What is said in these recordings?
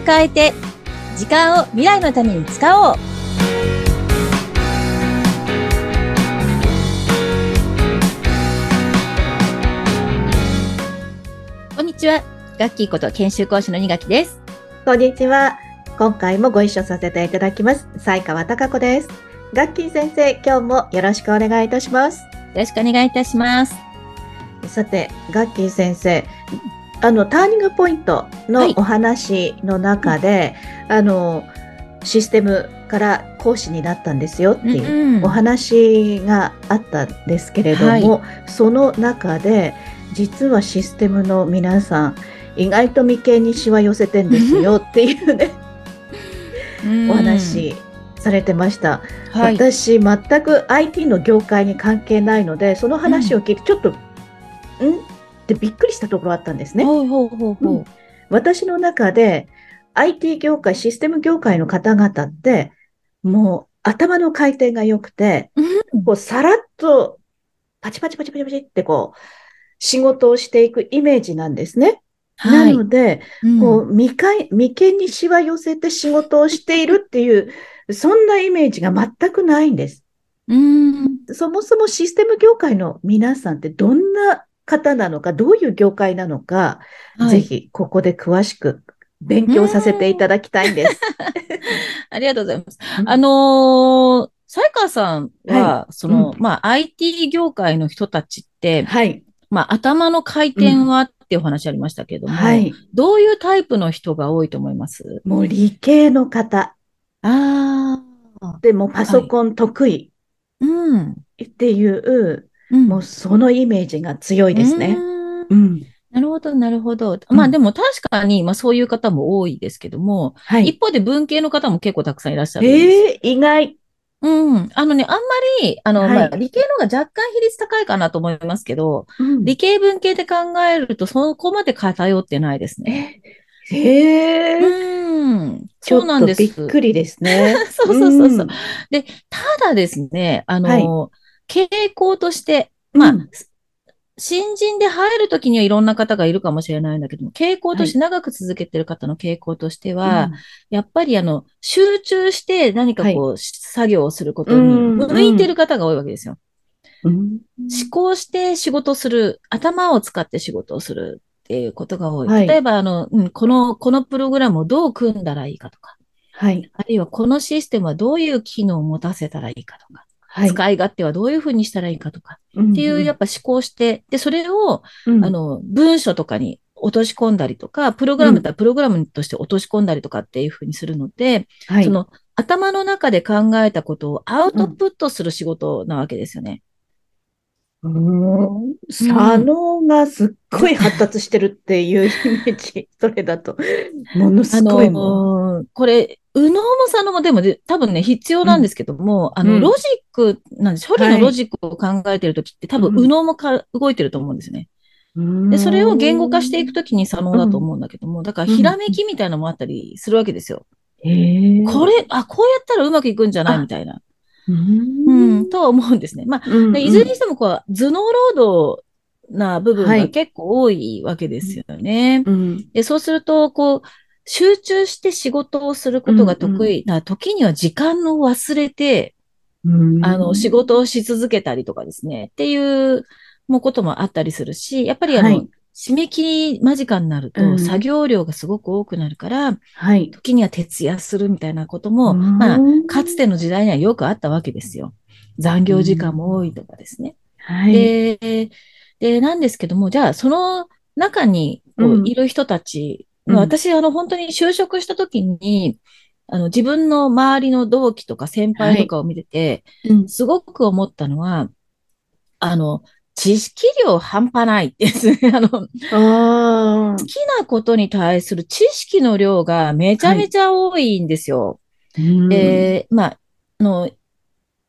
を変えて、時間を未来のために使おう。こんにちは。ガッキーこと研修講師の二垣です。こんにちは。今回もご一緒させていただきます。西川貴子です。ガッキー先生、今日もよろしくお願いいたします。よろしくお願いいたします。さて、ガッキー先生、あの、ターニングポイントはい。のお話の中で、あの、システムから講師になったんですよっていううんお話があったんですけれども、その中で、実はシステムの皆さん、意外と眉間にしわ寄せてんですよ っていうね、お話されてました。はい。私、全く IT の業界に関係ないので、その話を聞いて、ちょっと、ん？ってびっくりしたところあったんですね。ほうほうほうほう。私の中で、IT 業界、システム業界の方々って、もう頭の回転が良くて、うんこうさらっとパチパチパチパチパチってこう、仕事をしていくイメージなんですね。はいなので、うんこう、眉間、眉間にしわ寄せて仕事をしているっていう、そんなイメージが全くないんです。うん。そもそもシステム業界の皆さんってどんな方なのか、どういう業界なのか、はい。ぜひここで詳しく勉強させていただきたいんです。ありがとうございます。うん。あのー、才川さんは、はその、うまあ、IT 業界の人たちって、はい。まあ、頭の回転はっていうお話ありましたけども、はい。どういうタイプの人が多いと思います？もう理系の方。ああ、でもパソコン得意。うん。っていう、うんもうそのイメージが強いですね。うんうん。なるほど、なるほど。うんまあでも確かに、まあそういう方も多いですけども、はい。一方で文系の方も結構たくさんいらっしゃるんですよ。ええ意外。うん。あのね、あんまり、あの、はいまあ理系の方が若干比率高いかなと思いますけど、うん理系文系で考えるとそこまで偏ってないですね。ええうん。そうなんです。びっくりですね。そうそうそうそう。んで、ただですね、あの、はい傾向として、まあ、うん。新人で入るときにはいろんな方がいるかもしれないんだけども、傾向として長く続けてる方の傾向としては、やっぱりあの、集中して何かこう、作業をすることにうん。向いてる方が多いわけですよ。うん。思考して仕事する、頭を使って仕事をするっていうことが多い。はい。例えば、あの、うん、この、このプログラムをどう組んだらいいかとか、はい。あるいはこのシステムはどういう機能を持たせたらいいかとか、はい。使い勝手はどういうふうにしたらいいかとか、っっていうやっぱ思考して、で、それを、うん、あの、文書とかに落とし込んだりとか、プログラムだったらプログラムとして落とし込んだりとかっていうふうにするので、はい、その頭の中で考えたことをアウトプットする仕事なわけですよね。うーん。左脳がすっごい発達してるっていうイメージ、それだと。ものあすごいものーこれ、右脳も左脳もでもで多分ね、必要なんですけども、あの、うんロジックなんです。処理のロジックを考えてるときって多分うん右脳もか動いてると思うんですよね。う。で、それを言語化していくと、ときに左脳だと思うんだけども、だからひらめきみたいなのもあったりするわけですよ。これ、あ、こうやったらうまくいくんじゃない？あみたいな。ううんん、とは思うんですね。まあ、うんでいずれにしてもこう、頭脳労働な部分がはい結構多いわけですよね。うんで、そうすると、こう、集中して仕事をすることが得意な時には時間を忘れて、うんあの、仕事をし続けたりとかですね、っていうもうこともあったりするし、やっぱりあの、はい締め切り間近になるとうん作業量がすごく多くなるから、はい。時には徹夜するみたいなことも、うんまあ、かつての時代にはよくあったわけですよ。残業時間も多いとかですね。はい。で、で、なんですけども、じゃあ、その中にいる人たち、うん。私、あの、本当に就職した時に、あの、自分の周りの同期とか先輩とかを見てて、うん。すごく思ったのは、あの、知識量半端ないですね。あの、好あきなことに対する知識の量がめちゃめちゃ多いんですよ。あ。うん。で、まあ、あの、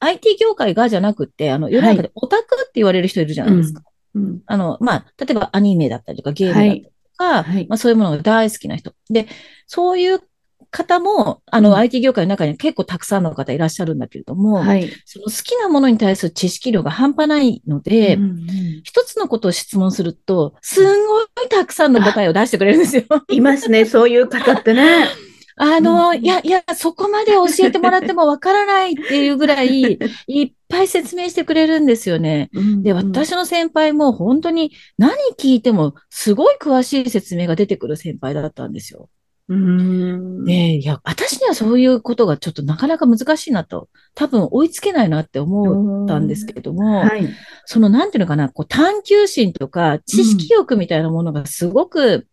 IT 業界がじゃなくて、あの、世の中でオタクって言われる人いるじゃないですか。うん。あの、まあ、例えばアニメだったりとかゲームだったり。とか、はいまあそういうものが大好きな人。で、そういう方も、あの、IT 業界の中に結構たくさんの方いらっしゃるんだけれども、はい、その好きなものに対する知識量が半端ないので、うんうん、一つのことを質問すると、すんごいたくさんの答えを出してくれるんですよ。いますね、そういう方ってね。あの、うん、いや、いや、そこまで教えてもらってもわからないっていうぐらい、いっぱい説明してくれるんですよね。で、私の先輩も本当に何聞いてもすごい詳しい説明が出てくる先輩だったんですよ。うん。ねいや、私にはそういうことがちょっとなかなか難しいなと、多分追いつけないなって思ったんですけれども、はい、その、なんていうのかな、こう探求心とか知識欲みたいなものがすごく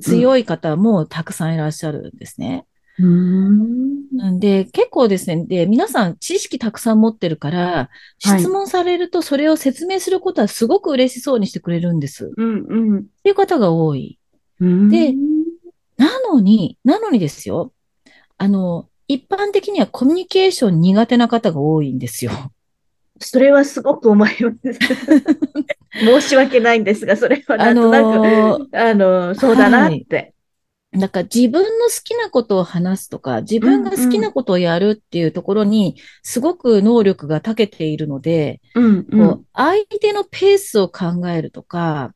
強い方もたくさんいらっしゃるんですね。うんで、結構ですね、で、皆さん知識たくさん持ってるから、質問されるとそれを説明することはすごく嬉しそうにしてくれるんです。うんうん、っていう方が多い。で、なのに、なのにですよ。あの、一般的にはコミュニケーション苦手な方が多いんですよ。それはすごく思います。申し訳ないんですが、それはなんとなく、あのー、あのー、そうだなって。はいだから自分の好きなことを話すとか、自分が好きなことをやるっていうところに、すごく能力が長けているので、うんうん、こう相手のペースを考えるとか、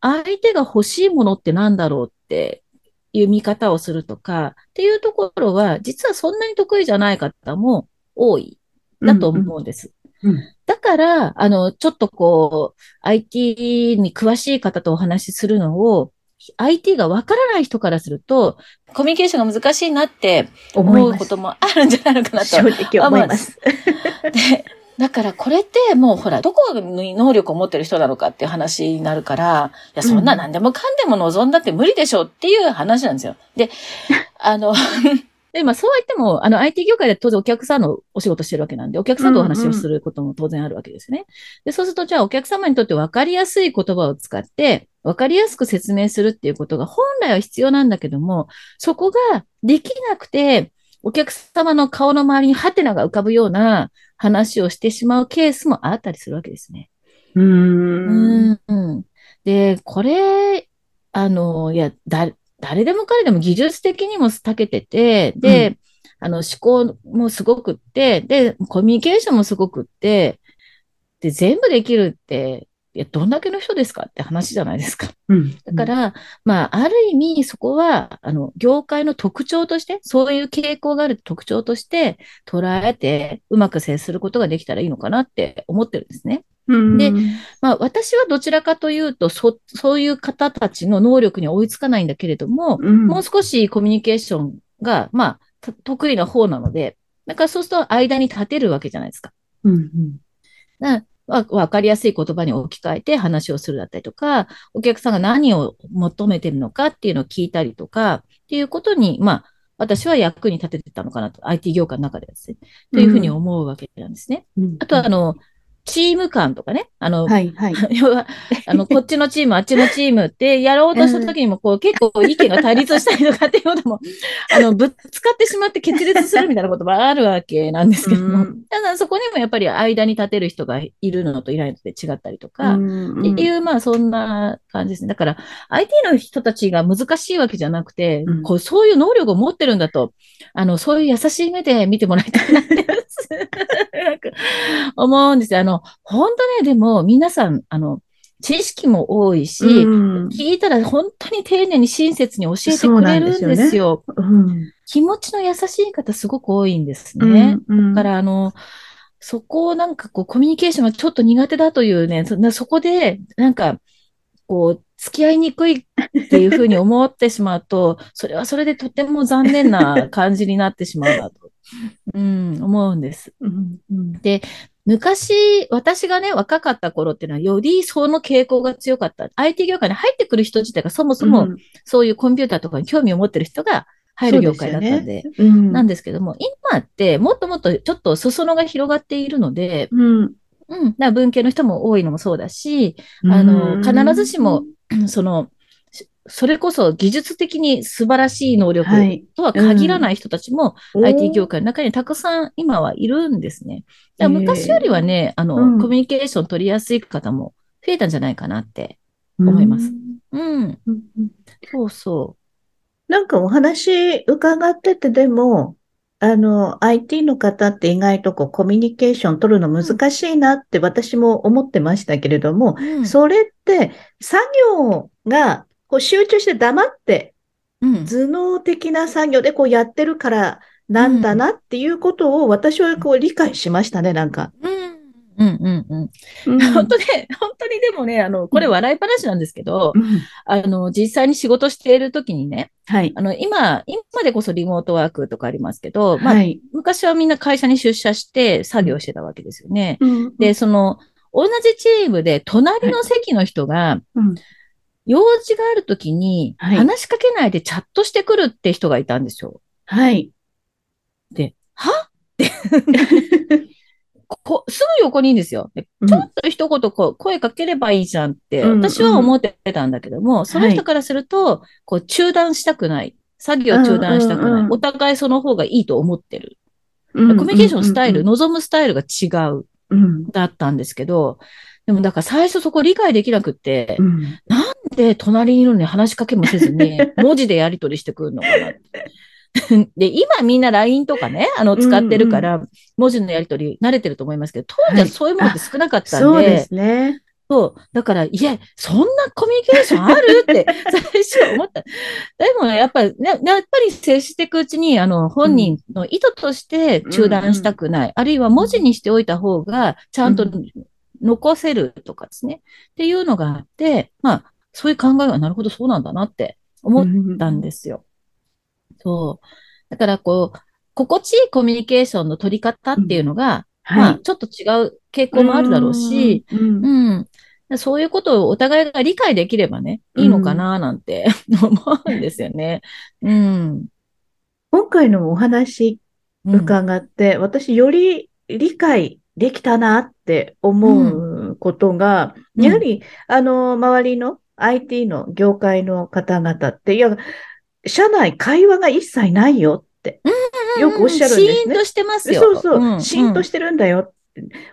相手が欲しいものって何だろうっていう見方をするとか、っていうところは、実はそんなに得意じゃない方も多い、だと思うんです。うんうんだから、あの、ちょっとこう、IT に詳しい方とお話しするのを、IT がわからない人からすると、コミュニケーションが難しいなって思うこともあるんじゃないのかなと。正直思います。で だからこれってもうほら、どこに能力を持ってる人なのかっていう話になるから、いや、そんな何でもかんでも望んだって無理でしょっていう話なんですよ。で、あの で、まあそう言っても、あの IT 業界で当然お客さんのお仕事してるわけなんで、お客さんとお話をすることも当然あるわけですね。うんうん、で、そうすると、じゃあお客様にとって分かりやすい言葉を使って、分かりやすく説明するっていうことが本来は必要なんだけども、そこができなくて、お客様の顔の周りにハテナが浮かぶような話をしてしまうケースもあったりするわけですね。うん。うんで、これ、あの、いや、だ、誰でも彼でも技術的にも長けてて、で、うん、あの、思考もすごくって、で、コミュニケーションもすごくって、で、全部できるって、いや、どんだけの人ですかって話じゃないですか。うん、だから、まあ、ある意味、そこは、あの、業界の特徴として、そういう傾向がある特徴として、捉えて、うまく接することができたらいいのかなって思ってるんですね。で、まあ、私はどちらかというと、そ、そういう方たちの能力に追いつかないんだけれども、うん、もう少しコミュニケーションが、まあ、得意な方なので、だからそうすると間に立てるわけじゃないですか。うんうん、わかりやすい言葉に置き換えて話をするだったりとか、お客さんが何を求めてるのかっていうのを聞いたりとか、っていうことに、まあ、私は役に立ててたのかなと、IT 業界の中でですね、というふうに思うわけなんですね。うん、あとは、あの、チーム感とかね、あの、はいはい、要は、あの、こっちのチーム、あっちのチームってやろうとした時にも、こう、結構意見が対立したりとかっていうことも、あの、ぶつかってしまって決裂するみたいなこともあるわけなんですけども、ただそこにもやっぱり間に立てる人がいるのといないので違ったりとか、っていう、まあ、そんな感じですね。だから、IT の人たちが難しいわけじゃなくて、こう、そういう能力を持ってるんだと、あの、そういう優しい目で見てもらいたいなって思うんですよ。あの、本当ね、でも皆さん、あの、知識も多いし、うん、聞いたら本当に丁寧に親切に教えてくれるんですよ。すよねうん、気持ちの優しい方すごく多いんですね。うん、だから、あの、そこをなんかこう、コミュニケーションがちょっと苦手だというね、そそこで、なんか、こう、付き合いにくいっていうふうに思ってしまうと、それはそれでとても残念な感じになってしまうなと、うん、思うんです。で、昔、私がね、若かった頃っていうのは、よりその傾向が強かった。IT 業界に入ってくる人自体がそもそも、そういうコンピューターとかに興味を持ってる人が入る業界だったんで、でね。うん、なんですけども、今ってもっともっとちょっと裾野が広がっているので、うん、うん、だ文系の人も多いのもそうだし、あの、必ずしも、その、それこそ技術的に素晴らしい能力とは限らない人たちも、IT 業界の中にたくさん今はいるんですね。昔よりはね、あの、うん、コミュニケーション取りやすい方も増えたんじゃないかなって思います。うん。うん、そうそう。なんかお話伺ってて、でも、あの、IT の方って意外とこうコミュニケーション取るの難しいなって私も思ってましたけれども、うん、それって作業がこう集中して黙って、頭脳的な作業でこうやってるからなんだなっていうことを私はこう理解しましたね、なんか。うん。うん。うん。うん。本当ね、本当にでもね、あの、これ笑い話なんですけど、うん、あの、実際に仕事しているときにね、はい。あの、今、今でこそリモートワークとかありますけど、まあ、はい、昔はみんな会社に出社して作業してたわけですよね。うん、で、その、同じチームで隣の席の人が、用事があるときに話しかけないでチャットしてくるって人がいたんですよ。はい。で、は？っ てこすぐ横にいいんですよ。ちょっと一言こう声かければいいじゃんって、私は思ってたんだけども、うんうん、その人からすると、こう中断したくない。作業中断したくない。うんうんうん、お互いその方がいいと思ってる。コミュニケーションスタイル、望むスタイルが違う、だったんですけど、でもだから最初そこ理解できなくって、うん、なんで隣にいるのに話しかけもせずに、文字でやり取りしてくるのかなって。で、今みんな LINE とかね、あの、使ってるから、文字のやり取り慣れてると思いますけど、当時はそういうものって少なかったんで、はい、そうですね。そう。だから、いや、そんなコミュニケーションあるって 最初思った。でも、やっぱり、ね、やっぱり接していくうちに、あの、本人の意図として中断したくない。うんうん、あるいは文字にしておいた方が、ちゃんと残せるとかですね。っていうのがあって、まあ、そういう考えはなるほどそうなんだなって思ったんですよ。そう。だからこう、心地いいコミュニケーションの取り方っていうのが、うん、まあ、ちょっと違う傾向もあるだろうし、うん、うんそういうことをお互いが理解できればね、いいのかななんて、思うんですよね。うん。今回のお話伺って、私より理解できたなって思うことが、やはり、あの、周りの IT の業界の方々って、いや、社内会話が一切ないよって、よくおっしゃるんですね。シーンとしてますよ。そうそう、うんうん、シーンとしてるんだよ。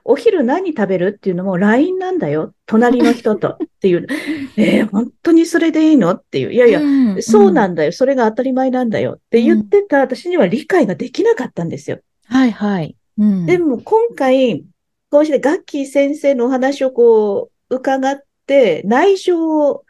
お昼何食べる？っていうのも LINE なんだよ。隣の人とっていう。えー、本当にそれでいいの？っていう。いやいや、うんうん、そうなんだよ。それが当たり前なんだよって言ってた私には理解ができなかったんですよ。はいはい。うん、でも今回、こうしてガッキー先生のお話をこう伺って、内情を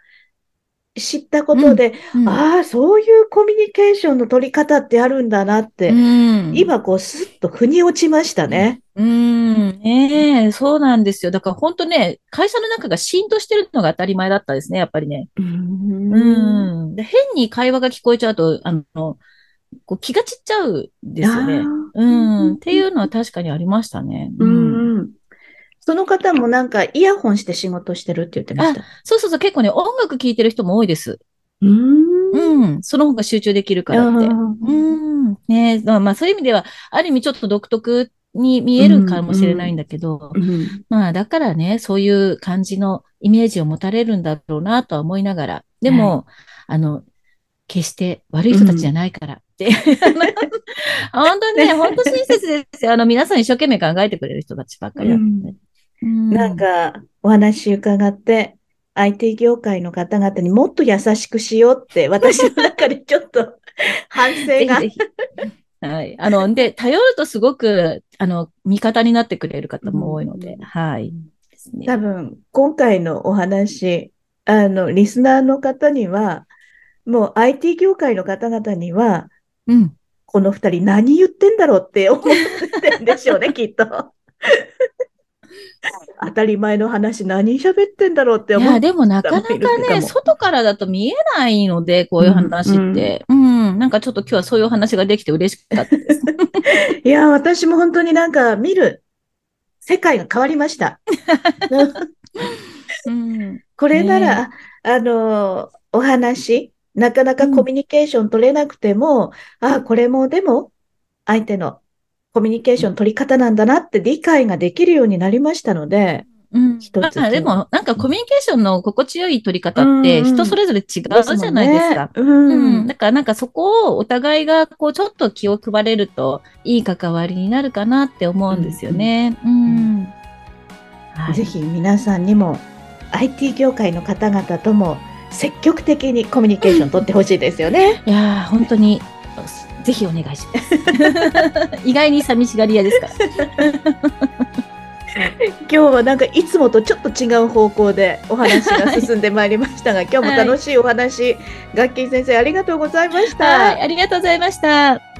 知ったことで、うんうん、ああ、そういうコミュニケーションの取り方ってあるんだなって、うん、今こうスッと腑に落ちましたね。うん、ええそうなんですよ。だから本当ね、会社の中がシーンとしてるのが当たり前だったですね、やっぱりね。うん。変に会話が聞こえちゃうと、あの、こう気が散っちゃうんですよね。うん。っていうのは確かにありましたね。うん。その方もなんかイヤホンして仕事してるって言ってました。そうそうそう、結構ね、音楽聴いてる人も多いです。うん。うん。その方が集中できるからって。うん。ねまあそういう意味では、ある意味ちょっと独特に見えるかもしれないんだけど、うんうん、まあだからね、そういう感じのイメージを持たれるんだろうなとは思いながら、でも、はい、あの、決して悪い人たちじゃないからって。うん、本当にね、本当親切ですよ。あの、皆さん一生懸命考えてくれる人たちばっかりだった、ね、なんか、お話伺って、IT 業界の方々にもっと優しくしようって、私の中でちょっと 反省が。はい。あの、で、頼るとすごく、あの、味方になってくれる方も多いので、うん、はい。ね、多分、今回のお話、あの、リスナーの方には、もう IT 業界の方々には、うん。この二人何言ってんだろうって思ってるんでしょうね、きっと。当たり前の話何喋ってんだろうって思う。いや、でもなかなかね、外からだと見えないので、こういう話って。うん、うん、なんかちょっと今日はそういう話ができて嬉しかったです。いや、私も本当になんか見る世界が変わりました。うん、これなら、ね、あの、お話、なかなかコミュニケーション取れなくても、うん、あ、これもでも相手のコミュニケーション取り方なんだなって理解ができるようになりましたので、うん、一つ。あでも、なんかコミュニケーションの心地よい取り方って人それぞれ違うじゃないですか。うん、うん。だからなんかそこをお互いがこうちょっと気を配れるといい関わりになるかなって思うんですよね。うん。うん、ぜひ皆さんにも IT 業界の方々とも積極的にコミュニケーション取ってほしいですよね。いや本当にぜひお願いします。意外に寂しがり屋ですから。今日はなんかいつもとちょっと違う方向でお話が進んでまいりましたが、今日も楽しいお話、はい、ガッキー先生ありがとうございました。ありがとうございました。